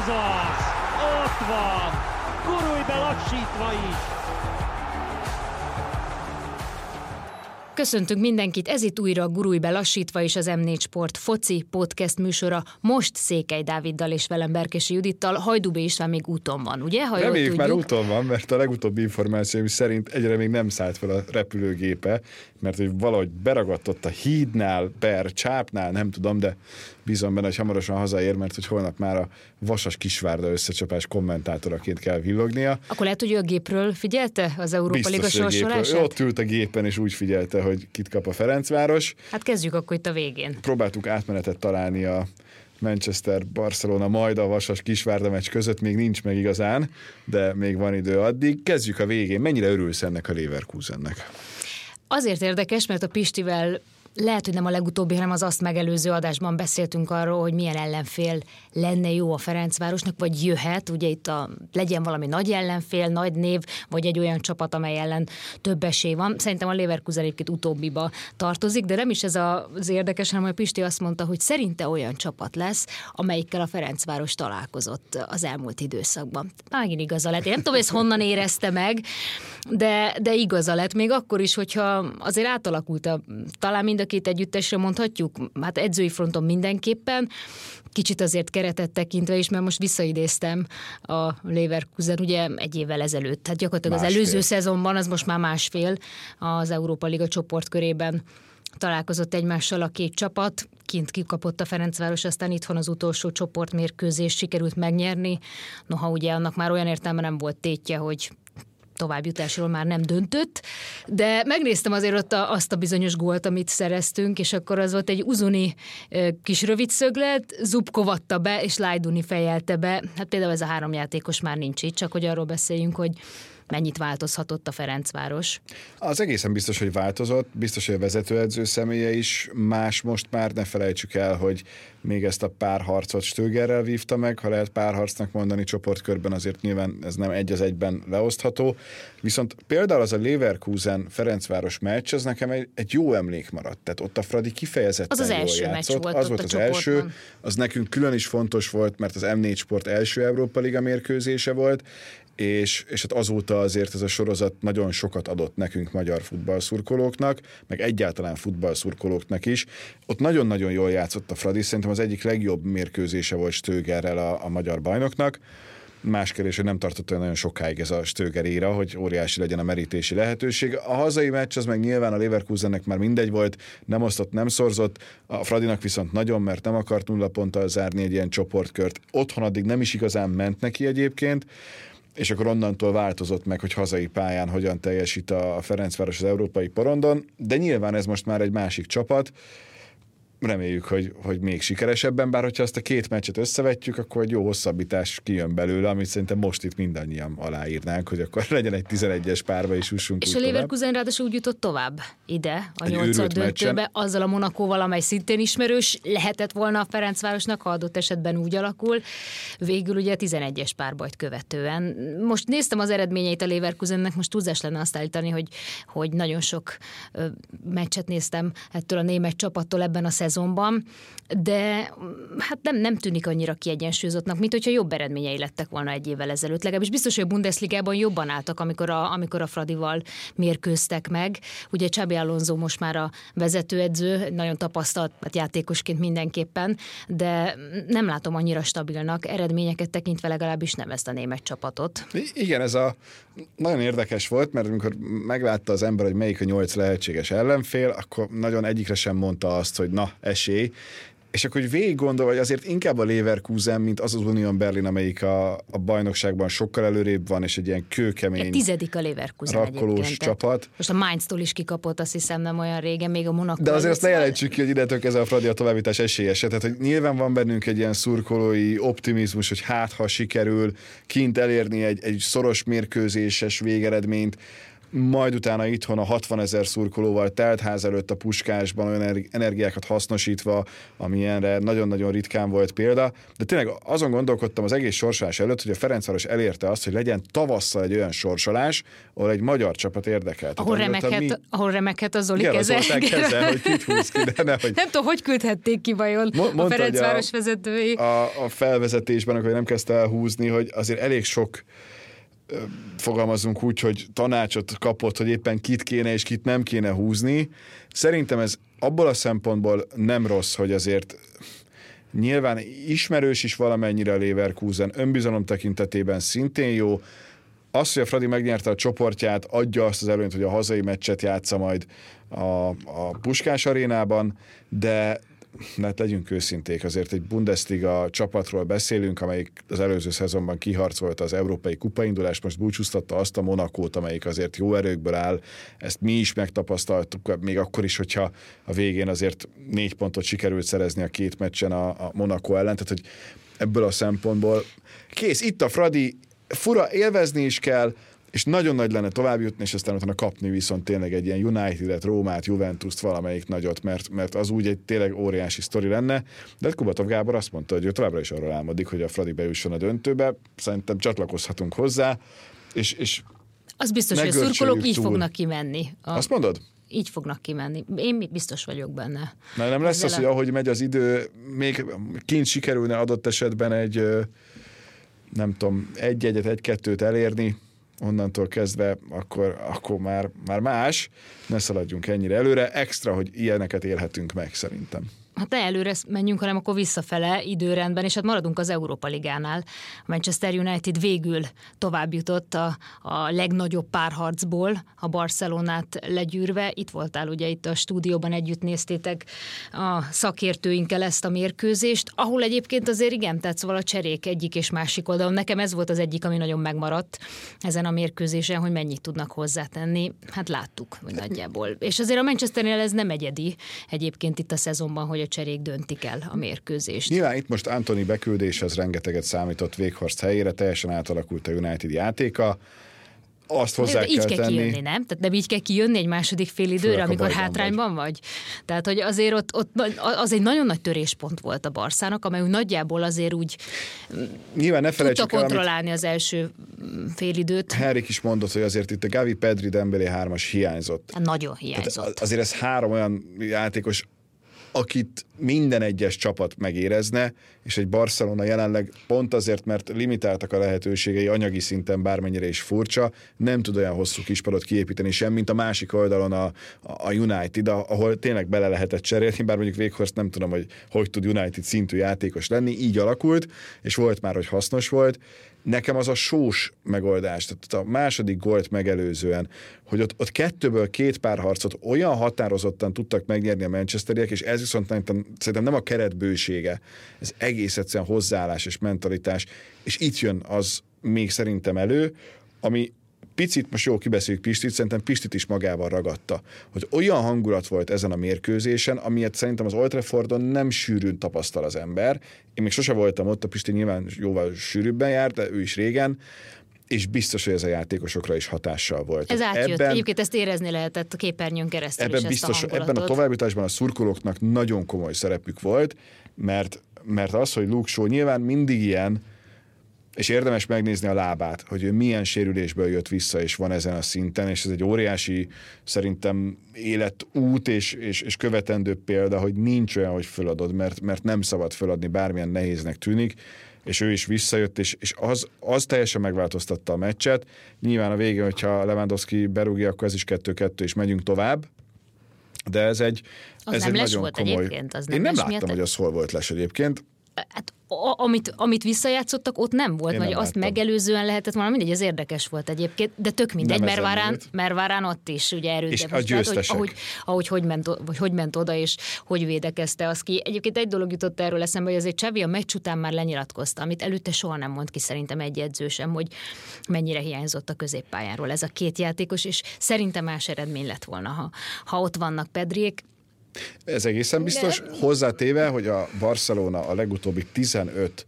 Ez az! Ott van! Gurulj be lassítva is! Köszöntünk mindenkit, ez itt újra a Gurulj be lassítva is az M4 Sport foci podcast műsora. Most Székely Dáviddal és velem Berkesi Judittal. Hajdubé István még úton van, ugye? Ha Reméljük már úton van, mert a legutóbbi információim szerint egyre még nem szállt fel a repülőgépe, mert hogy valahogy beragadt ott a hídnál, per csápnál, nem tudom, de bízom benne, hogy hamarosan hazaér, mert hogy holnap már a Vasas Kisvárda összecsapás kommentátoraként kell villognia. Akkor lehet, hogy ő a gépről figyelte az Európa Liga sorsolását? Ott ült a gépen, és úgy figyelte, hogy kit kap a Ferencváros. Hát kezdjük akkor itt a végén. Próbáltuk átmenetet találni a Manchester, Barcelona, majd a Vasas Kisvárda meccs között még nincs meg igazán, de még van idő addig. Kezdjük a végén. Mennyire örülsz ennek a Leverkusennek? Azért érdekes, mert a Pistivel lehet, hogy nem a legutóbbi, hanem az azt megelőző adásban beszéltünk arról, hogy milyen ellenfél lenne jó a Ferencvárosnak, vagy jöhet, ugye itt a, legyen valami nagy ellenfél, nagy név, vagy egy olyan csapat, amely ellen több esély van. Szerintem a Leverkusen egyébként utóbbiba tartozik, de nem is ez az érdekes, hanem a Pisti azt mondta, hogy szerinte olyan csapat lesz, amelyikkel a Ferencváros találkozott az elmúlt időszakban. Megint igaza lett. Én nem tudom, hogy ezt honnan érezte meg, de, de igaza lett, még akkor is, hogyha azért átalakult a, talán mind a két együttesre mondhatjuk, hát edzői fronton mindenképpen, kicsit azért keretet tekintve is, mert most visszaidéztem a Leverkusen ugye egy évvel ezelőtt. Tehát gyakorlatilag másfél. az előző szezonban, az most már másfél az Európa Liga csoportkörében találkozott egymással a két csapat, kint kikapott a Ferencváros, aztán itthon az utolsó csoportmérkőzés sikerült megnyerni. Noha ugye annak már olyan értelme nem volt tétje, hogy továbbjutásról már nem döntött, de megnéztem azért ott a, azt a bizonyos gólt, amit szereztünk, és akkor az volt egy uzuni kis rövid szöglet, Zubkovatta be, és Lajduni fejelte be. Hát például ez a három játékos már nincs itt, csak hogy arról beszéljünk, hogy mennyit változhatott a Ferencváros? Az egészen biztos, hogy változott, biztos, hogy a vezetőedző személye is más most már, ne felejtsük el, hogy még ezt a párharcot Stögerrel vívta meg, ha lehet párharcnak mondani csoportkörben, azért nyilván ez nem egy az egyben leosztható. Viszont például az a Leverkusen Ferencváros meccs, az nekem egy, egy jó emlék maradt. Tehát ott a Fradi kifejezetten az az első játszott. Meccs volt az volt az csoportban. első, az nekünk külön is fontos volt, mert az M4 Sport első Európa Liga mérkőzése volt, és, és hát azóta azért ez a sorozat nagyon sokat adott nekünk magyar futballszurkolóknak, meg egyáltalán futballszurkolóknak is. Ott nagyon-nagyon jól játszott a Fradi, szerintem az egyik legjobb mérkőzése volt Stögerrel a, a magyar bajnoknak. Más kérdés, hogy nem tartott olyan nagyon sokáig ez a Stöger éra, hogy óriási legyen a merítési lehetőség. A hazai meccs az meg nyilván a Leverkusennek már mindegy volt, nem osztott, nem szorzott, a Fradinak viszont nagyon, mert nem akart nulla ponttal zárni egy ilyen csoportkört. Otthon addig nem is igazán ment neki egyébként, és akkor onnantól változott meg, hogy hazai pályán hogyan teljesít a Ferencváros az európai porondon, de nyilván ez most már egy másik csapat, reméljük, hogy, hogy még sikeresebben, bár hogyha azt a két meccset összevetjük, akkor egy jó hosszabbítás kijön belőle, amit szerintem most itt mindannyian aláírnánk, hogy akkor legyen egy 11-es párba is ussunk És a Leverkusen ráadásul úgy jutott tovább ide, a nyolcad döntőbe, azzal a Monakóval, amely szintén ismerős, lehetett volna a Ferencvárosnak, ha adott esetben úgy alakul. Végül ugye 11-es párbajt követően. Most néztem az eredményeit a Leverkusennek, most túlzás lenne azt állítani, hogy, hogy nagyon sok meccset néztem ettől a német csapattól ebben a szezonban, de hát nem, nem tűnik annyira kiegyensúlyozottnak, mint hogyha jobb eredményei lettek volna egy évvel ezelőtt. Legalábbis biztos, hogy a Bundesligában jobban álltak, amikor a, amikor a Fradival mérkőztek meg. Ugye Csabi Alonso most már a vezetőedző, nagyon tapasztalt hát játékosként mindenképpen, de nem látom annyira stabilnak, eredményeket tekintve legalábbis nem ezt a német csapatot. Igen, ez a nagyon érdekes volt, mert amikor meglátta az ember, hogy melyik a nyolc lehetséges ellenfél, akkor nagyon egyikre sem mondta azt, hogy na, esély, és akkor hogy végig gondol, hogy azért inkább a Leverkusen, mint az az Union Berlin, amelyik a, a bajnokságban sokkal előrébb van, és egy ilyen kőkemény a tizedik a Leverkusen rakkolós csapat. Most a Mainz-tól is kikapott, azt hiszem nem olyan régen, még a Monaco. De azért azt ne jelentsük ki, hogy innentől ez a Fradi a továbbítás esélyese. Tehát, hogy nyilván van bennünk egy ilyen szurkolói optimizmus, hogy hát, ha sikerül kint elérni egy, egy szoros mérkőzéses végeredményt, majd utána itthon a 60 ezer szurkolóval telt ház előtt a puskásban olyan energiákat hasznosítva, ami ilyenre nagyon-nagyon ritkán volt példa. De tényleg azon gondolkodtam az egész sorsolás előtt, hogy a Ferencváros elérte azt, hogy legyen tavasszal egy olyan sorsolás, ahol egy magyar csapat érdekelt. Ahol remekhet, mi... ahol remekhet az Zoli kezel, hogy kit húz ki, de ne, hogy... Nem tudom, hogy küldhették ki vajon Mondta, a Ferencváros a, vezetői. A, a felvezetésben, akkor nem kezdte el húzni, hogy azért elég sok fogalmazunk úgy, hogy tanácsot kapott, hogy éppen kit kéne és kit nem kéne húzni. Szerintem ez abból a szempontból nem rossz, hogy azért nyilván ismerős is valamennyire Leverkusen, önbizalom tekintetében szintén jó, az, hogy a Fradi megnyerte a csoportját, adja azt az előnyt, hogy a hazai meccset játsza majd a, a Puskás arénában, de hát legyünk őszinték, azért egy Bundesliga csapatról beszélünk, amelyik az előző szezonban kiharcolta az európai kupaindulást, most búcsúztatta azt a Monakót, amelyik azért jó erőkből áll, ezt mi is megtapasztaltuk, még akkor is, hogyha a végén azért négy pontot sikerült szerezni a két meccsen a, a Monaco ellen, tehát hogy ebből a szempontból kész, itt a Fradi, fura, élvezni is kell, és nagyon nagy lenne tovább jutni, és aztán utána kapni viszont tényleg egy ilyen United-et, Rómát, Juventus-t, valamelyik nagyot, mert, mert az úgy egy tényleg óriási sztori lenne. De hát Kubatov Gábor azt mondta, hogy ő továbbra is arról álmodik, hogy a Fradi bejusson a döntőbe. Szerintem csatlakozhatunk hozzá, és, és az biztos, hogy a szurkolók így fognak kimenni. A... Azt mondod? így fognak kimenni. Én biztos vagyok benne. Na, nem lesz Ezzel az, a... hogy ahogy megy az idő, még kint sikerülne adott esetben egy nem tudom, egy-egyet, egy-kettőt elérni, onnantól kezdve akkor, akkor már, már más, ne szaladjunk ennyire előre, extra, hogy ilyeneket élhetünk meg szerintem hát ne előre menjünk, hanem akkor visszafele időrendben, és hát maradunk az Európa Ligánál. A Manchester United végül tovább jutott a, a legnagyobb párharcból, a Barcelonát legyűrve. Itt voltál ugye itt a stúdióban, együtt néztétek a szakértőinkkel ezt a mérkőzést, ahol egyébként azért igen, tehát szóval a cserék egyik és másik oldalon. Nekem ez volt az egyik, ami nagyon megmaradt ezen a mérkőzésen, hogy mennyit tudnak hozzátenni. Hát láttuk, hogy nagyjából. És azért a Manchesternél ez nem egyedi egyébként itt a szezonban, hogy a cserék döntik el a mérkőzést. Nyilván itt most Antoni beküldéshez rengeteget számított Véghorst helyére, teljesen átalakult a United játéka azt hozzá így kell, kell tenni. kijönni, nem? Tehát nem így kell kijönni egy második fél időre, amikor hátrányban vagy. vagy. Tehát, hogy azért ott, ott az egy nagyon nagy töréspont volt a Barszának, amely úgy nagyjából azért úgy Nyilván ne tudta kontrollálni el, az első fél időt. Henrik is mondott, hogy azért itt a Gavi Pedri Dembélé hármas hiányzott. Hát nagyon hiányzott. Tehát azért ez három olyan játékos, akit minden egyes csapat megérezne, és egy Barcelona jelenleg pont azért, mert limitáltak a lehetőségei anyagi szinten, bármennyire is furcsa, nem tud olyan hosszú kispadot kiépíteni sem, mint a másik oldalon a, a United, ahol tényleg bele lehetett cserélni, bár mondjuk Véghorst nem tudom, hogy hogy tud United szintű játékos lenni, így alakult, és volt már, hogy hasznos volt, nekem az a sós megoldás, tehát a második gólt megelőzően, hogy ott, ott kettőből két párharcot olyan határozottan tudtak megnyerni a Manchesteriek, és ez viszont nem, szerintem nem a keret bősége, ez egész egyszerűen hozzáállás és mentalitás, és itt jön az még szerintem elő, ami picit, most jó kibeszéljük Pistit, szerintem Pistit is magával ragadta, hogy olyan hangulat volt ezen a mérkőzésen, amilyet szerintem az Old Traffordon nem sűrűn tapasztal az ember. Én még sose voltam ott, a Pisti nyilván jóval sűrűbben járt, de ő is régen, és biztos, hogy ez a játékosokra is hatással volt. Ez átjött. Ebben, Egyébként ezt érezni lehetett a képernyőn keresztül ebben is biztos, ezt a Ebben a továbbításban a szurkolóknak nagyon komoly szerepük volt, mert, mert az, hogy Luke Shaw nyilván mindig ilyen, és érdemes megnézni a lábát, hogy ő milyen sérülésből jött vissza, és van ezen a szinten, és ez egy óriási, szerintem életút és, és, és követendő példa, hogy nincs olyan, hogy föladod, mert, mert nem szabad föladni, bármilyen nehéznek tűnik, és ő is visszajött, és, és az, az teljesen megváltoztatta a meccset. Nyilván a végén, hogyha Lewandowski berúgja, akkor ez is kettő-kettő, és megyünk tovább. De ez egy, az ez nem egy nagyon volt komoly... Egyébként, az nem Én nem láttam, miatt... hogy az hol volt les egyébként. Hát amit, amit visszajátszottak, ott nem volt, vagy azt láttam. megelőzően lehetett volna, mindegy, ez érdekes volt egyébként, de tök mindegy, mert várán, mert várán ott is ugye erőt. És a. Tehát, hogy, ahogy, ahogy hogy, ment, vagy hogy ment oda, és hogy védekezte az ki. Egyébként egy dolog jutott erről eszembe, hogy azért Csavi a meccs után már lenyilatkozta, amit előtte soha nem mond ki szerintem egy edző sem, hogy mennyire hiányzott a középpályáról ez a két játékos, és szerintem más eredmény lett volna, ha, ha ott vannak Pedriek. Ez egészen biztos. Hozzátéve, hogy a Barcelona a legutóbbi 15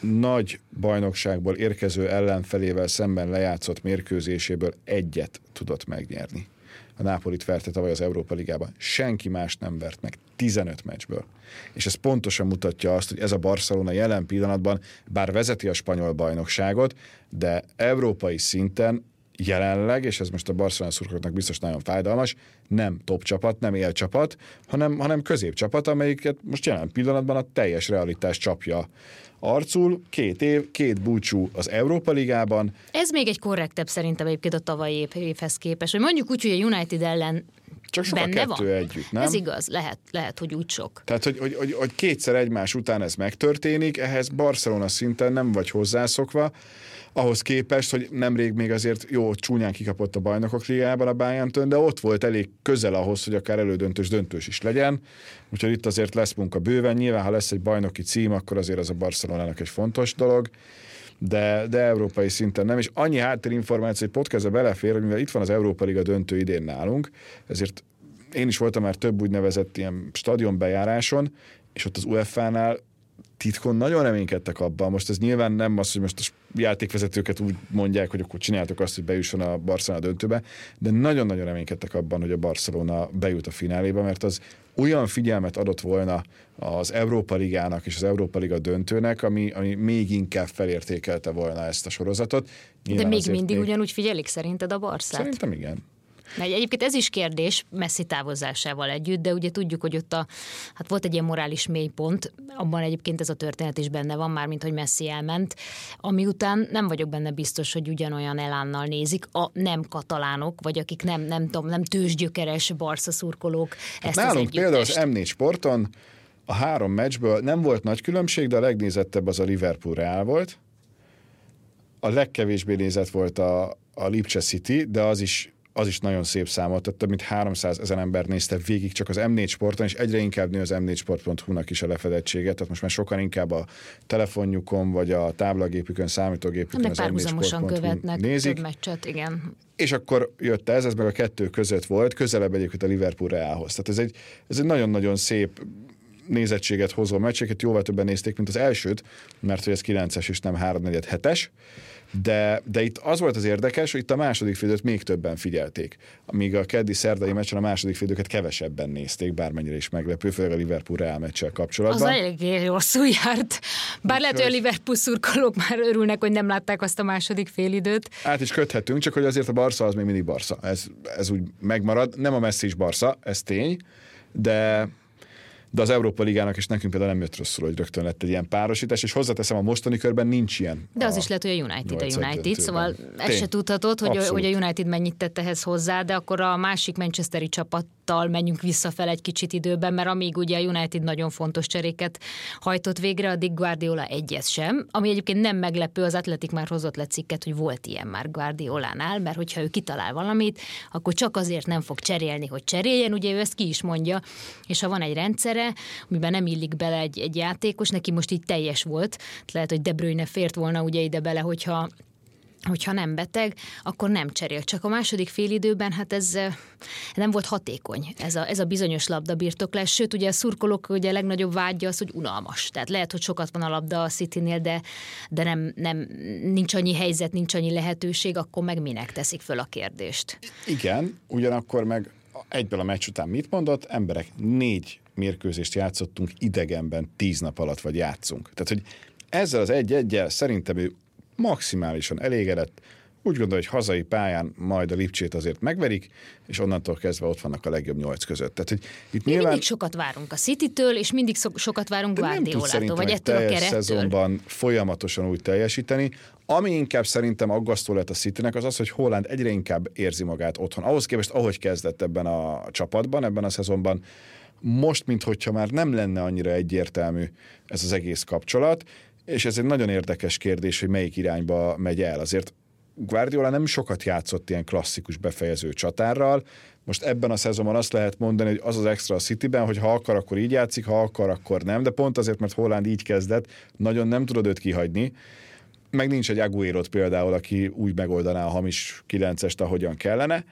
nagy bajnokságból érkező ellenfelével szemben lejátszott mérkőzéséből egyet tudott megnyerni. A Nápolit verte tavaly az Európa Ligában. Senki más nem vert meg 15 meccsből. És ez pontosan mutatja azt, hogy ez a Barcelona jelen pillanatban, bár vezeti a spanyol bajnokságot, de európai szinten jelenleg, és ez most a Barcelona szurkolóknak biztos nagyon fájdalmas, nem top csapat, nem élcsapat, hanem, hanem középcsapat, amelyiket most jelen pillanatban a teljes realitás csapja arcul, két év, két búcsú az Európa Ligában. Ez még egy korrektebb szerintem egyébként a tavalyi évhez képest, hogy mondjuk úgy, hogy a United ellen csak sok benne a kettő van. együtt, nem? Ez igaz, lehet, lehet, hogy úgy sok. Tehát, hogy, hogy, hogy, hogy kétszer egymás után ez megtörténik, ehhez Barcelona szinten nem vagy hozzászokva, ahhoz képest, hogy nemrég még azért jó, csúnyán kikapott a bajnokok ligájában a bayern de ott volt elég közel ahhoz, hogy akár elődöntős döntős is legyen. Úgyhogy itt azért lesz munka bőven. Nyilván, ha lesz egy bajnoki cím, akkor azért az a Barcelonának egy fontos dolog de, de európai szinten nem. És annyi háttérinformáció, hogy podcastbe belefér, hogy mivel itt van az Európa Liga döntő idén nálunk, ezért én is voltam már több úgynevezett ilyen stadionbejáráson, és ott az UEFA-nál titkon nagyon reménykedtek abban. Most ez nyilván nem az, hogy most a játékvezetőket úgy mondják, hogy akkor csináltok azt, hogy bejusson a Barcelona döntőbe, de nagyon-nagyon reménykedtek abban, hogy a Barcelona bejut a fináléba, mert az olyan figyelmet adott volna az Európa Ligának és az Európa Liga döntőnek, ami, ami még inkább felértékelte volna ezt a sorozatot. Nyilván de még mindig még... ugyanúgy figyelik szerinted a Barszát? Szerintem igen. Mert egyébként ez is kérdés messzi távozásával együtt, de ugye tudjuk, hogy ott a, hát volt egy ilyen morális mélypont, abban egyébként ez a történet is benne van, már mint hogy messzi elment, ami után nem vagyok benne biztos, hogy ugyanolyan elánnal nézik a nem katalánok, vagy akik nem, nem tudom, nem tőzsgyökeres barsza szurkolók hát nálunk az például az M4 sporton a három meccsből nem volt nagy különbség, de a legnézettebb az a Liverpool Real volt. A legkevésbé nézett volt a, a Lipcse City, de az is az is nagyon szép számot, tehát több mint 300 ezer ember nézte végig csak az M4 sporton, és egyre inkább nő az m4sport.hu-nak is a lefedettsége, tehát most már sokan inkább a telefonjukon, vagy a táblagépükön, számítógépükön az m követnek nézik. több meccset, igen. És akkor jött ez, ez meg a kettő között volt, közelebb egyébként a Liverpool Realhoz. Tehát ez egy, ez egy nagyon-nagyon szép nézettséget hozó meccseket jóval többen nézték, mint az elsőt, mert hogy ez 9-es és nem 3-4-7-es de, de itt az volt az érdekes, hogy itt a második félidőt még többen figyelték, amíg a keddi szerdai meccsen a második félidőket kevesebben nézték, bármennyire is meglepő, főleg a Liverpool Real meccsel kapcsolatban. Az eléggé rosszul járt. Bár lehet, hogy a Liverpool szurkolók már örülnek, hogy nem látták azt a második félidőt. Át is köthetünk, csak hogy azért a Barca az még mindig Barca. Ez, ez úgy megmarad. Nem a Messi is Barca, ez tény, de de az Európa Ligának és nekünk például nem jött rosszul, hogy rögtön lett egy ilyen párosítás, és hozzáteszem, a mostani körben nincs ilyen. De az is lehet, hogy a United a United, szóval ezt se tudhatod, hogy, hogy a United mennyit tett ehhez hozzá, de akkor a másik Manchesteri csapat csapattal menjünk vissza fel egy kicsit időben, mert amíg ugye a United nagyon fontos cseréket hajtott végre, addig Guardiola egyez sem, ami egyébként nem meglepő, az Atletik már hozott le cikket, hogy volt ilyen már Guardiolánál, mert hogyha ő kitalál valamit, akkor csak azért nem fog cserélni, hogy cseréljen, ugye ő ezt ki is mondja, és ha van egy rendszere, amiben nem illik bele egy, egy játékos, neki most így teljes volt, lehet, hogy De Bruyne fért volna ugye ide bele, hogyha hogyha nem beteg, akkor nem cserél. Csak a második félidőben hát ez nem volt hatékony, ez a, ez a bizonyos labdabirtoklás. Sőt, ugye a szurkolók ugye a legnagyobb vágya az, hogy unalmas. Tehát lehet, hogy sokat van a labda a City-nél, de, de nem, nem, nincs annyi helyzet, nincs annyi lehetőség, akkor meg minek teszik föl a kérdést? Igen, ugyanakkor meg egyből a meccs után mit mondott? Emberek, négy mérkőzést játszottunk idegenben tíz nap alatt, vagy játszunk. Tehát, hogy ezzel az egy-egyel szerintem ő maximálisan elégedett, úgy gondolja, hogy hazai pályán majd a Lipcsét azért megverik, és onnantól kezdve ott vannak a legjobb nyolc között. Tehát, hogy itt Mi nyilván... mindig sokat várunk a City-től, és mindig so- sokat várunk Guardiolától, vagy ettől a kerettől. szezonban folyamatosan úgy teljesíteni. Ami inkább szerintem aggasztó lett a Citynek, az az, hogy Holland egyre inkább érzi magát otthon. Ahhoz képest, ahogy kezdett ebben a csapatban, ebben a szezonban, most, mintha már nem lenne annyira egyértelmű ez az egész kapcsolat, és ez egy nagyon érdekes kérdés, hogy melyik irányba megy el. Azért Guardiola nem sokat játszott ilyen klasszikus befejező csatárral. Most ebben a szezonban azt lehet mondani, hogy az az extra a Cityben, hogy ha akar, akkor így játszik, ha akar, akkor nem. De pont azért, mert Holland így kezdett, nagyon nem tudod őt kihagyni. Meg nincs egy aguero például, aki úgy megoldaná a hamis kilencest, ahogyan kellene.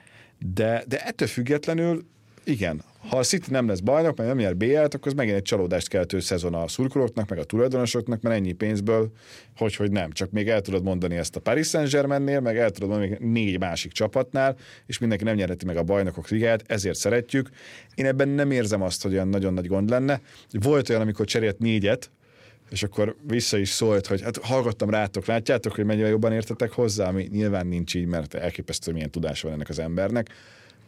De, de ettől függetlenül igen, ha a City nem lesz bajnok, mert nem nyer BL-t, akkor az megint egy csalódást keltő szezon a szurkolóknak, meg a tulajdonosoknak, mert ennyi pénzből, hogy, hogy nem. Csak még el tudod mondani ezt a Paris Saint-Germainnél, meg el tudod mondani még négy másik csapatnál, és mindenki nem nyerheti meg a bajnokok ligát, ezért szeretjük. Én ebben nem érzem azt, hogy olyan nagyon nagy gond lenne. Volt olyan, amikor cserélt négyet, és akkor vissza is szólt, hogy hát hallgattam rátok, látjátok, hogy mennyire jobban értetek hozzá, ami nyilván nincs így, mert elképesztő, milyen tudása van ennek az embernek.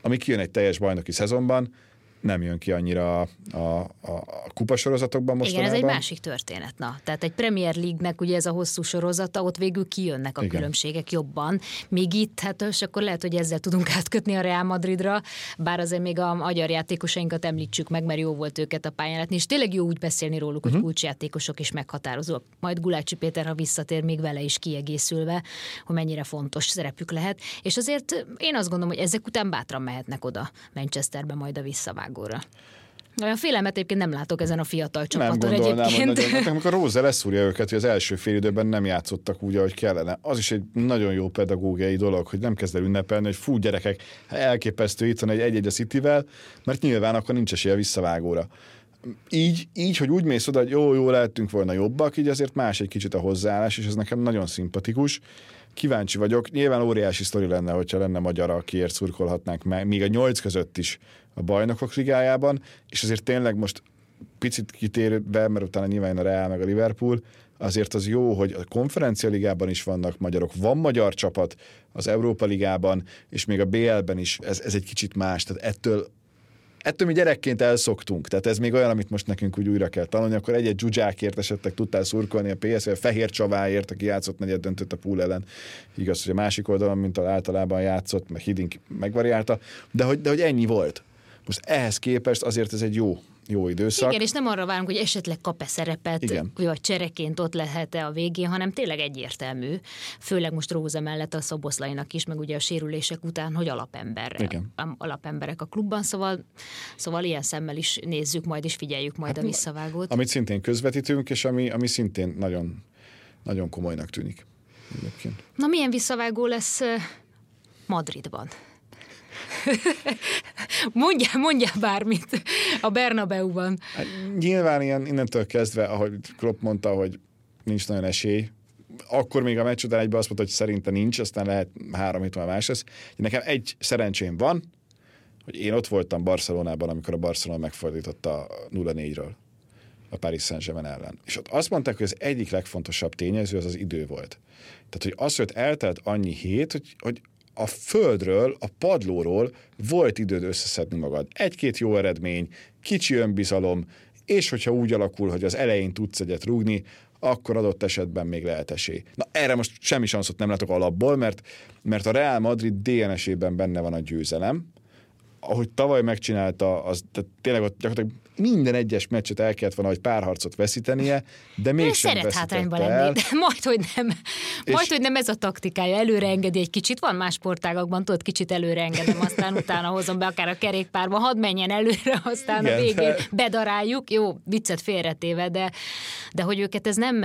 Ami kijön egy teljes bajnoki szezonban, nem jön ki annyira a, a, a kupasorozatokban mostanában. Igen, ez egy másik történet. Na, tehát egy Premier League-nek ugye ez a hosszú sorozata, ott végül kijönnek a Igen. különbségek jobban. Míg itt, hát és akkor lehet, hogy ezzel tudunk átkötni a Real Madridra, bár azért még a magyar játékosainkat említsük meg, mert jó volt őket a pályán látni, és tényleg jó úgy beszélni róluk, uh-huh. hogy mhm. kulcsjátékosok is meghatározók. Majd Gulácsi Péter, ha visszatér még vele is kiegészülve, hogy mennyire fontos szerepük lehet. És azért én azt gondolom, hogy ezek után bátran mehetnek oda Manchesterbe majd a visszavág Chicago-ra. Olyan félelmet egyébként nem látok ezen a fiatal csapaton nem gondolnám, egyébként. Hogy nagyon, amikor Róza leszúrja őket, hogy az első fél időben nem játszottak úgy, ahogy kellene. Az is egy nagyon jó pedagógiai dolog, hogy nem kezd el ünnepelni, hogy fú, gyerekek, elképesztő itt van egy egy-egy a Cityvel, mert nyilván akkor nincs esélye visszavágóra. Így, így, hogy úgy mész oda, hogy jó, jó, lehetünk volna jobbak, így azért más egy kicsit a hozzáállás, és ez nekem nagyon szimpatikus kíváncsi vagyok. Nyilván óriási sztori lenne, hogyha lenne magyar, akiért szurkolhatnánk meg, még a nyolc között is a bajnokok ligájában, és azért tényleg most picit kitérve, mert utána nyilván a Real meg a Liverpool, azért az jó, hogy a konferencia ligában is vannak magyarok, van magyar csapat az Európa ligában, és még a BL-ben is. Ez, ez egy kicsit más, tehát ettől ettől mi gyerekként elszoktunk, tehát ez még olyan, amit most nekünk úgy újra kell tanulni, akkor egy-egy dzsuzsákért esetleg tudtál szurkolni a PSV, a Fehér Csaváért, aki játszott negyed döntött a pool ellen. Igaz, hogy a másik oldalon, mint általában játszott, meg Hidink megvariálta, de hogy, de hogy ennyi volt. Most ehhez képest azért ez egy jó jó időszak. Igen, és nem arra várunk, hogy esetleg kap-e szerepet, Igen. vagy csereként ott lehet-e a végén, hanem tényleg egyértelmű, főleg most Róza mellett a Szoboszlainak is, meg ugye a sérülések után, hogy alapember, Igen. alapemberek a klubban, szóval, szóval ilyen szemmel is nézzük majd, és figyeljük majd hát, a visszavágót. Amit szintén közvetítünk, és ami, ami szintén nagyon, nagyon komolynak tűnik. Egyébként. Na milyen visszavágó lesz Madridban? mondja, mondja bármit a Bernabeu-ban. Hát, nyilván ilyen, innentől kezdve, ahogy Klopp mondta, hogy nincs nagyon esély, akkor még a meccs után egyben azt mondta, hogy szerinte nincs, aztán lehet három hét más lesz. Nekem egy szerencsém van, hogy én ott voltam Barcelonában, amikor a Barcelona megfordította 0-4-ről a Paris Saint-Germain ellen. És ott azt mondták, hogy az egyik legfontosabb tényező az az idő volt. Tehát, hogy az, hogy eltelt annyi hét, hogy, hogy a földről, a padlóról volt időd összeszedni magad. Egy-két jó eredmény, kicsi önbizalom, és hogyha úgy alakul, hogy az elején tudsz egyet rúgni, akkor adott esetben még lehet esély. Na erre most semmi sanszot nem látok alapból, mert, mert a Real Madrid DNS-ében benne van a győzelem, ahogy tavaly megcsinálta, az tehát tényleg ott gyakorlatilag minden egyes meccset el kellett volna, hogy párharcot veszítenie, de még sem szeret hátrányban el. lenni, de majd, hogy nem. Majd, hogy nem ez a taktikája. Előre engedi egy kicsit. Van más sportágakban, tudod, kicsit előre engedem, aztán utána hozom be akár a kerékpárba, hadd menjen előre, aztán Igen, a végén bedaráljuk. Jó, viccet félretéve, de, de hogy őket ez nem,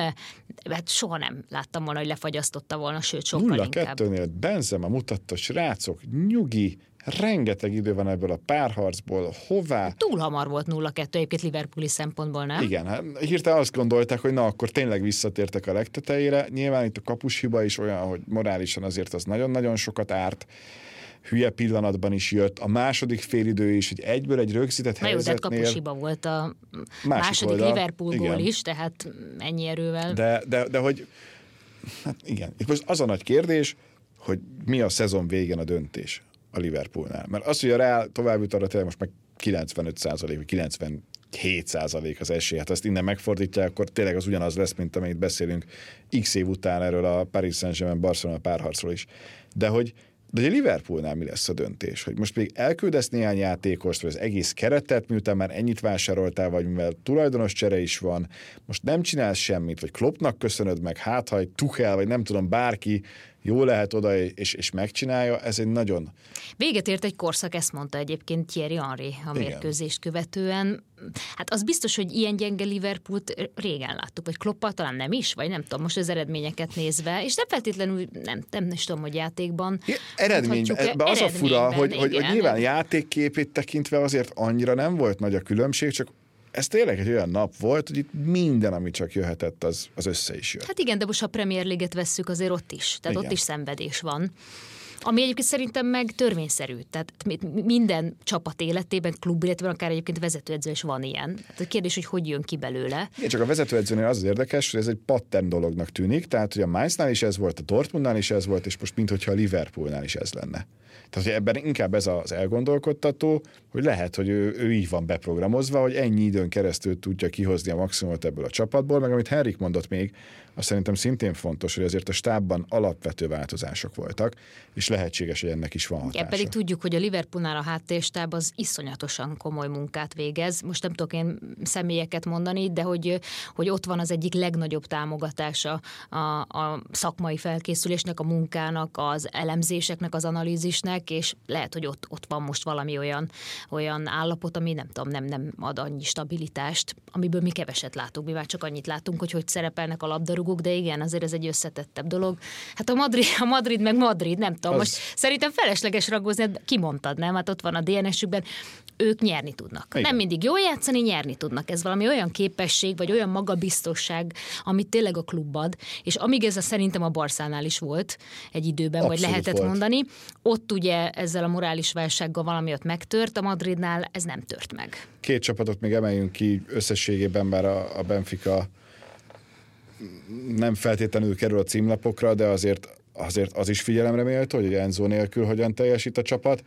hát soha nem láttam volna, hogy lefagyasztotta volna, sőt, sokkal 0 inkább. 0 Benzema mutatta, srácok, nyugi, rengeteg idő van ebből a párharcból, hová. Túl hamar volt 0-2 egyébként Liverpooli szempontból, nem? Igen, hát hirtelen azt gondolták, hogy na, akkor tényleg visszatértek a legtetejére. Nyilván itt a kapus hiba is olyan, hogy morálisan azért az nagyon-nagyon sokat árt hülye pillanatban is jött. A második félidő is, hogy egyből egy rögzített Na helyzetnél... jó, de volt a második oldal. Liverpool igen. gól is, tehát ennyi erővel. De, de, de hogy hát igen, itt most az a nagy kérdés, hogy mi a szezon végén a döntés a Liverpoolnál. Mert az, hogy a Real tovább jut arra most meg 95 százalék, vagy 97 százalék az esély. Hát ezt innen megfordítják, akkor tényleg az ugyanaz lesz, mint amit beszélünk x év után erről a Paris Saint-Germain Barcelona párharcról is. De hogy de hogy a Liverpoolnál mi lesz a döntés? Hogy most még elküldesz néhány játékost, vagy az egész keretet, miután már ennyit vásároltál, vagy mivel tulajdonos csere is van, most nem csinálsz semmit, vagy Kloppnak köszönöd meg, hát ha egy Tuchel, vagy nem tudom, bárki jó lehet oda, és, és megcsinálja, ez egy nagyon... Véget ért egy korszak, ezt mondta egyébként Thierry Henry a Igen. mérkőzést követően. Hát az biztos, hogy ilyen gyenge Liverpoolt régen láttuk, vagy Kloppal talán nem is, vagy nem tudom, most az eredményeket nézve, és nem feltétlenül, nem, nem is tudom, hogy játékban. Ja, eredményben, az a fura, hogy, hogy, hogy nyilván játékképét tekintve azért annyira nem volt nagy a különbség, csak ez tényleg egy olyan nap volt, hogy itt minden, ami csak jöhetett, az, az össze is jött. Hát igen, de most a Premier League-et vesszük, azért ott is. Tehát igen. ott is szenvedés van. Ami egyébként szerintem meg törvényszerű. Tehát minden csapat életében, klub életében, akár egyébként vezetőedző is van ilyen. Tehát a kérdés, hogy hogy jön ki belőle. Igen, csak a vezetőedzőnél az, az érdekes, hogy ez egy pattern dolognak tűnik, tehát hogy a Mainznál is ez volt, a Dortmundnál is ez volt, és most mintha a Liverpoolnál is ez lenne. Tehát, hogy ebben inkább ez az elgondolkodtató, hogy lehet, hogy ő, ő így van beprogramozva, hogy ennyi időn keresztül tudja kihozni a maximumot ebből a csapatból, meg amit Henrik mondott még, azt szerintem szintén fontos, hogy azért a stábban alapvető változások voltak, és lehetséges, hogy ennek is van hatása. Igen, pedig tudjuk, hogy a Liverpoolnál a háttérstáb az iszonyatosan komoly munkát végez. Most nem tudok én személyeket mondani, de hogy, hogy ott van az egyik legnagyobb támogatása a, a szakmai felkészülésnek, a munkának, az elemzéseknek, az analízisnek, és lehet, hogy ott, ott van most valami olyan, olyan állapot, ami nem tudom, nem, nem ad annyi stabilitást, amiből mi keveset látunk, mi már csak annyit látunk, hogy hogy szerepelnek a labdarúgók, rugók, de igen, azért ez egy összetettebb dolog. Hát a Madrid, a Madrid meg Madrid, nem tudom, az... most szerintem felesleges ragozni, hát kimondtad, nem? Hát ott van a DNS-ükben, ők nyerni tudnak. Igen. Nem mindig jól játszani, nyerni tudnak. Ez valami olyan képesség, vagy olyan magabiztosság, amit tényleg a klub ad, és amíg ez a szerintem a Barszánál is volt egy időben, Abszolút vagy lehetett volt. mondani, ott ugye ezzel a morális válsággal valami ott megtört, a Madridnál ez nem tört meg. Két csapatot még emeljünk ki összességében, bár a, a Benfica nem feltétlenül kerül a címlapokra, de azért, azért az is figyelemre méltó, hogy Enzo nélkül hogyan teljesít a csapat,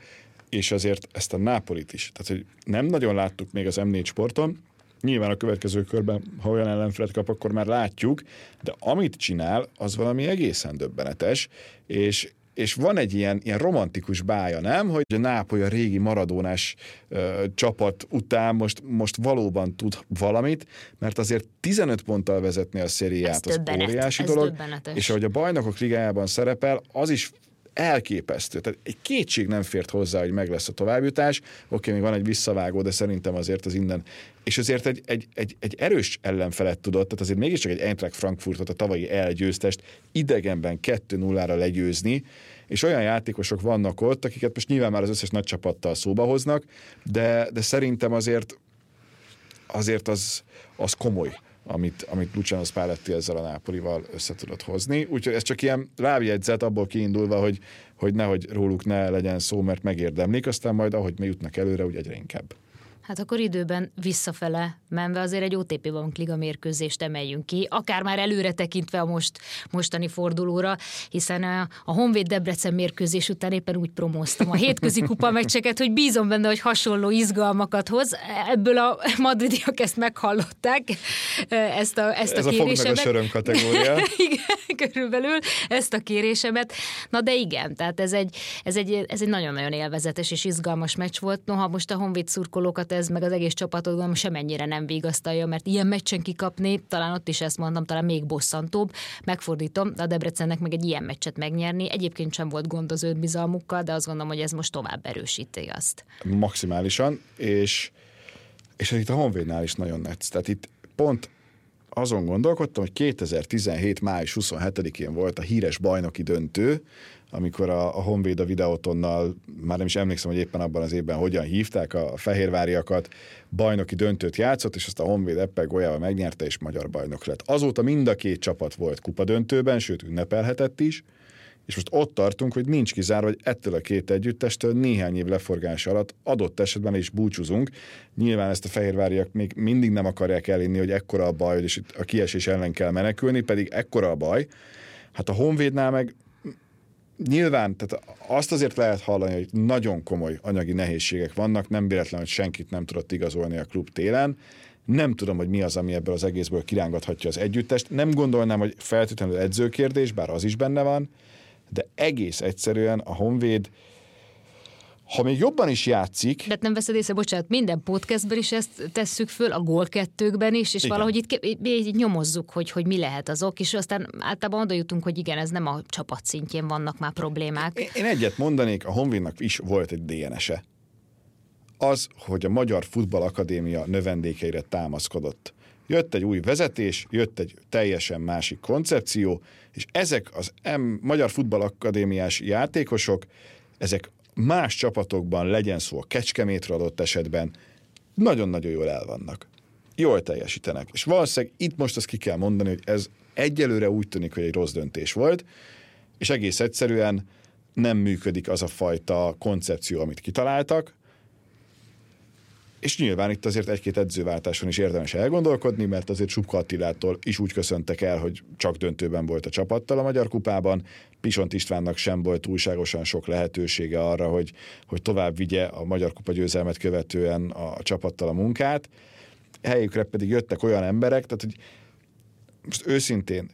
és azért ezt a Nápolit is. Tehát, hogy nem nagyon láttuk még az M4 sporton, Nyilván a következő körben, ha olyan ellenfelet kap, akkor már látjuk, de amit csinál, az valami egészen döbbenetes, és, és van egy ilyen, ilyen romantikus bája, nem? Hogy a Nápoly a régi maradónás ö, csapat után most, most valóban tud valamit, mert azért 15 ponttal vezetni a szériát az óriási dolog, döbbenetes. és ahogy a bajnokok ligájában szerepel, az is elképesztő. Tehát egy kétség nem fért hozzá, hogy meg lesz a továbbjutás. Oké, még van egy visszavágó, de szerintem azért az innen. És azért egy, egy, egy, egy erős ellenfelet tudott, tehát azért mégiscsak egy Eintracht Frankfurtot, a tavalyi elgyőztest idegenben 2-0-ra legyőzni, és olyan játékosok vannak ott, akiket most nyilván már az összes nagy csapattal szóba hoznak, de, de szerintem azért azért az, az komoly amit, amit Luciano Spalletti ezzel a Nápolival össze tudott hozni. Úgyhogy ez csak ilyen lábjegyzet abból kiindulva, hogy, hogy nehogy róluk ne legyen szó, mert megérdemlik, aztán majd ahogy mi jutnak előre, úgy egyre inkább. Hát akkor időben visszafele menve azért egy OTP Bank Liga mérkőzést emeljünk ki, akár már előre tekintve a most, mostani fordulóra, hiszen a, a Honvéd Debrecen mérkőzés után éppen úgy promóztam a hétközi kupa meccseket, hogy bízom benne, hogy hasonló izgalmakat hoz. Ebből a madridiak ezt meghallották, ezt a, ezt Ez a kérésemet. Ez a söröm kategória. igen, körülbelül ezt a kérésemet. Na de igen, tehát ez egy, ez egy, ez egy nagyon-nagyon élvezetes és izgalmas meccs volt. Noha most a Honvéd szurkolókat ez meg az egész csapatot gondolom semennyire nem vigasztalja, mert ilyen meccsen kikapni, talán ott is ezt mondtam, talán még bosszantóbb. Megfordítom, a Debrecennek meg egy ilyen meccset megnyerni. Egyébként sem volt gond az bizalmukkal, de azt gondolom, hogy ez most tovább erősíti azt. Maximálisan, és, és itt a Honvédnál is nagyon netsz. Tehát itt pont azon gondolkodtam, hogy 2017. május 27-én volt a híres bajnoki döntő, amikor a, a Honvéd a videótonnal, már nem is emlékszem, hogy éppen abban az évben hogyan hívták a fehérváriakat, bajnoki döntőt játszott, és azt a Honvéd Eppel golyával megnyerte, és magyar bajnok lett. Azóta mind a két csapat volt kupa döntőben, sőt ünnepelhetett is, és most ott tartunk, hogy nincs kizárva, hogy ettől a két együttestől néhány év leforgás alatt adott esetben is búcsúzunk. Nyilván ezt a fehérváriak még mindig nem akarják elinni, hogy ekkora a baj, és a kiesés ellen kell menekülni, pedig ekkora a baj. Hát a Honvédnál meg nyilván, tehát azt azért lehet hallani, hogy nagyon komoly anyagi nehézségek vannak, nem véletlen, hogy senkit nem tudott igazolni a klub télen. Nem tudom, hogy mi az, ami ebből az egészből kirángathatja az együttest. Nem gondolnám, hogy feltétlenül edzőkérdés, bár az is benne van, de egész egyszerűen a Honvéd Ha még jobban is játszik... De nem veszed észre, bocsánat, minden podcastben is ezt tesszük föl, a gólkettőkben is, és igen. valahogy itt, itt, nyomozzuk, hogy, hogy mi lehet az ok, és aztán általában oda jutunk, hogy igen, ez nem a csapat szintjén vannak már problémák. Én, egyet mondanék, a Honvédnak is volt egy DNS-e. Az, hogy a Magyar Futball Akadémia növendékeire támaszkodott. Jött egy új vezetés, jött egy teljesen másik koncepció, és ezek az M Magyar Futball Akadémiás játékosok, ezek más csapatokban legyen szó a Kecskemétről adott esetben, nagyon-nagyon jól el vannak. Jól teljesítenek. És valószínűleg itt most azt ki kell mondani, hogy ez egyelőre úgy tűnik, hogy egy rossz döntés volt, és egész egyszerűen nem működik az a fajta koncepció, amit kitaláltak, és nyilván itt azért egy-két edzőváltáson is érdemes elgondolkodni, mert azért Subka Attilától is úgy köszöntek el, hogy csak döntőben volt a csapattal a Magyar Kupában. Pisont Istvánnak sem volt túlságosan sok lehetősége arra, hogy, hogy tovább vigye a Magyar Kupa győzelmet követően a, csapattal a munkát. Helyükre pedig jöttek olyan emberek, tehát hogy most őszintén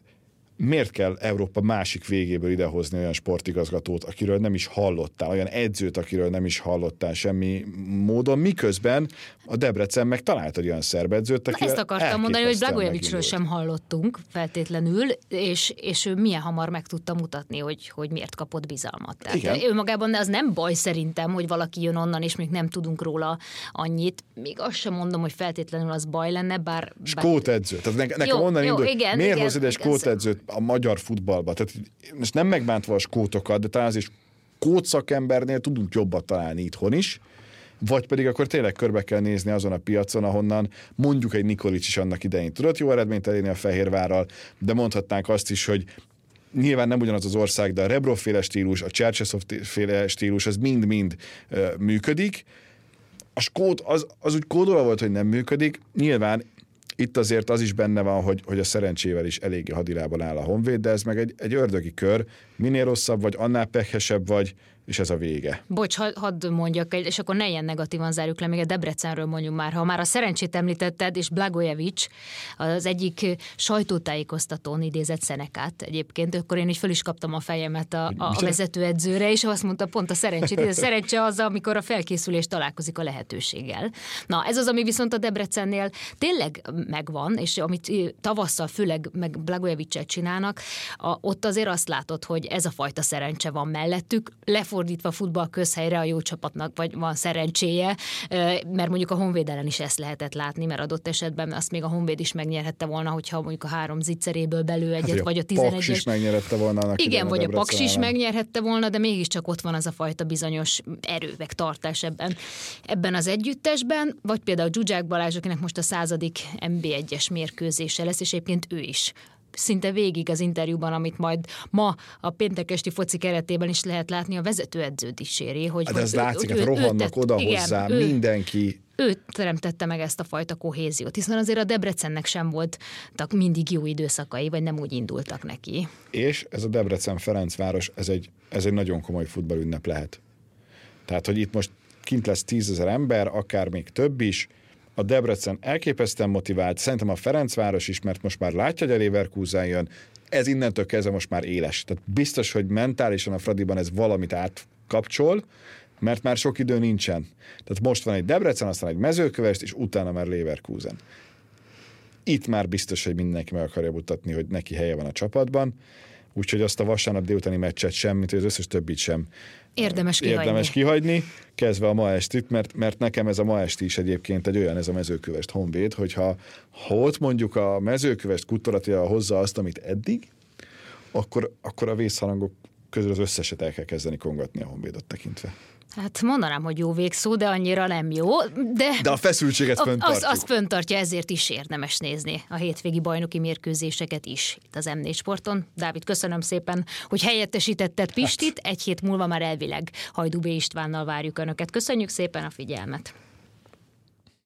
miért kell Európa másik végéből idehozni olyan sportigazgatót, akiről nem is hallottál, olyan edzőt, akiről nem is hallottál semmi módon, miközben a Debrecen meg talált egy olyan szerbedzőt, akivel Ezt akartam mondani, hogy Blagojevicsről sem hallottunk feltétlenül, és, és ő milyen hamar meg tudta mutatni, hogy, hogy miért kapott bizalmat. Tehát Igen. ő magában az nem baj szerintem, hogy valaki jön onnan, és még nem tudunk róla annyit. Még azt sem mondom, hogy feltétlenül az baj lenne, bár... Skót edző. Tehát ne, nekem jó, onnan jó, indul, igen, miért igen, hozod egy skót edzőt a magyar futballba. Tehát most nem megbántva a skótokat, de talán az is szakembernél tudunk jobbat találni itthon is, vagy pedig akkor tényleg körbe kell nézni azon a piacon, ahonnan mondjuk egy Nikolic is annak idején tudott jó eredményt elérni a Fehérvárral, de mondhatnánk azt is, hogy nyilván nem ugyanaz az ország, de a Rebrov féle stílus, a Csercseszov féle stílus, az mind-mind működik. A skót az, az úgy kódolva volt, hogy nem működik. Nyilván itt azért az is benne van, hogy, hogy a szerencsével is eléggé hadilában áll a Honvéd, de ez meg egy, egy ördögi kör. Minél rosszabb vagy, annál pehesebb vagy, és ez a vége. Bocs, hadd mondjak, és akkor ne ilyen negatívan zárjuk le, még a Debrecenről mondjuk már. Ha már a szerencsét említetted, és Blagojevic az egyik sajtótájékoztatón idézett Szenekát egyébként, akkor én is föl is kaptam a fejemet a, a vezetőedzőre, és azt mondta pont a szerencsét. A szerencse az, amikor a felkészülés találkozik a lehetőséggel. Na, ez az, ami viszont a Debrecennél tényleg megvan, és amit tavasszal főleg meg Blagojevic csinálnak, a, ott azért azt látod, hogy ez a fajta szerencse van mellettük, lefog lefordítva futball közhelyre a jó csapatnak vagy van szerencséje, mert mondjuk a Honvéd ellen is ezt lehetett látni, mert adott esetben azt még a Honvéd is megnyerhette volna, hogyha mondjuk a három zicseréből belül egyet, hát, vagy a 11 Paks is megnyerhette volna. Annak Igen, vagy a Paks is megnyerhette volna, de mégiscsak ott van az a fajta bizonyos erő, meg tartás ebben, ebben az együttesben, vagy például Zsuzsák Balázs, akinek most a századik MB1-es mérkőzése lesz, és egyébként ő is szinte végig az interjúban, amit majd ma a péntekesti foci keretében is lehet látni, a vezetőedző dicséri. Hogy, hát ez hogy látszik, hát rohannak oda igen, hozzá ő, mindenki. Ő teremtette meg ezt a fajta kohéziót, hiszen azért a Debrecennek sem volt mindig jó időszakai, vagy nem úgy indultak neki. És ez a Debrecen-Ferencváros, ez egy, ez egy nagyon komoly futballünnep lehet. Tehát, hogy itt most kint lesz tízezer ember, akár még több is, a Debrecen elképesztően motivált, szerintem a Ferencváros is, mert most már látja, hogy a Leverkusen jön, ez innentől kezdve most már éles. Tehát biztos, hogy mentálisan a Fradiban ez valamit átkapcsol, mert már sok idő nincsen. Tehát most van egy Debrecen, aztán egy mezőkövest, és utána már Leverkusen. Itt már biztos, hogy mindenki meg akarja mutatni, hogy neki helye van a csapatban, úgyhogy azt a vasárnap délutáni meccset sem, mint az összes többit sem Érdemes kihagyni. Érdemes kihagyni, kezdve a ma estit, mert, mert nekem ez a ma esti is egyébként egy olyan, ez a mezőkövest honvéd, hogyha ha ott mondjuk a mezőkövest kutoratia hozza azt, amit eddig, akkor, akkor a vészharangok közül az összeset el kell kezdeni kongatni a honvédot tekintve. Hát mondanám, hogy jó végszó, de annyira nem jó. De, de a feszültséget föntartjuk. Az, az föntartja, ezért is érdemes nézni a hétvégi bajnoki mérkőzéseket is itt az M4 Sporton. Dávid, köszönöm szépen, hogy helyettesítetted Pistit. Hát. Egy hét múlva már elvileg Hajdú B. Istvánnal várjuk Önöket. Köszönjük szépen a figyelmet.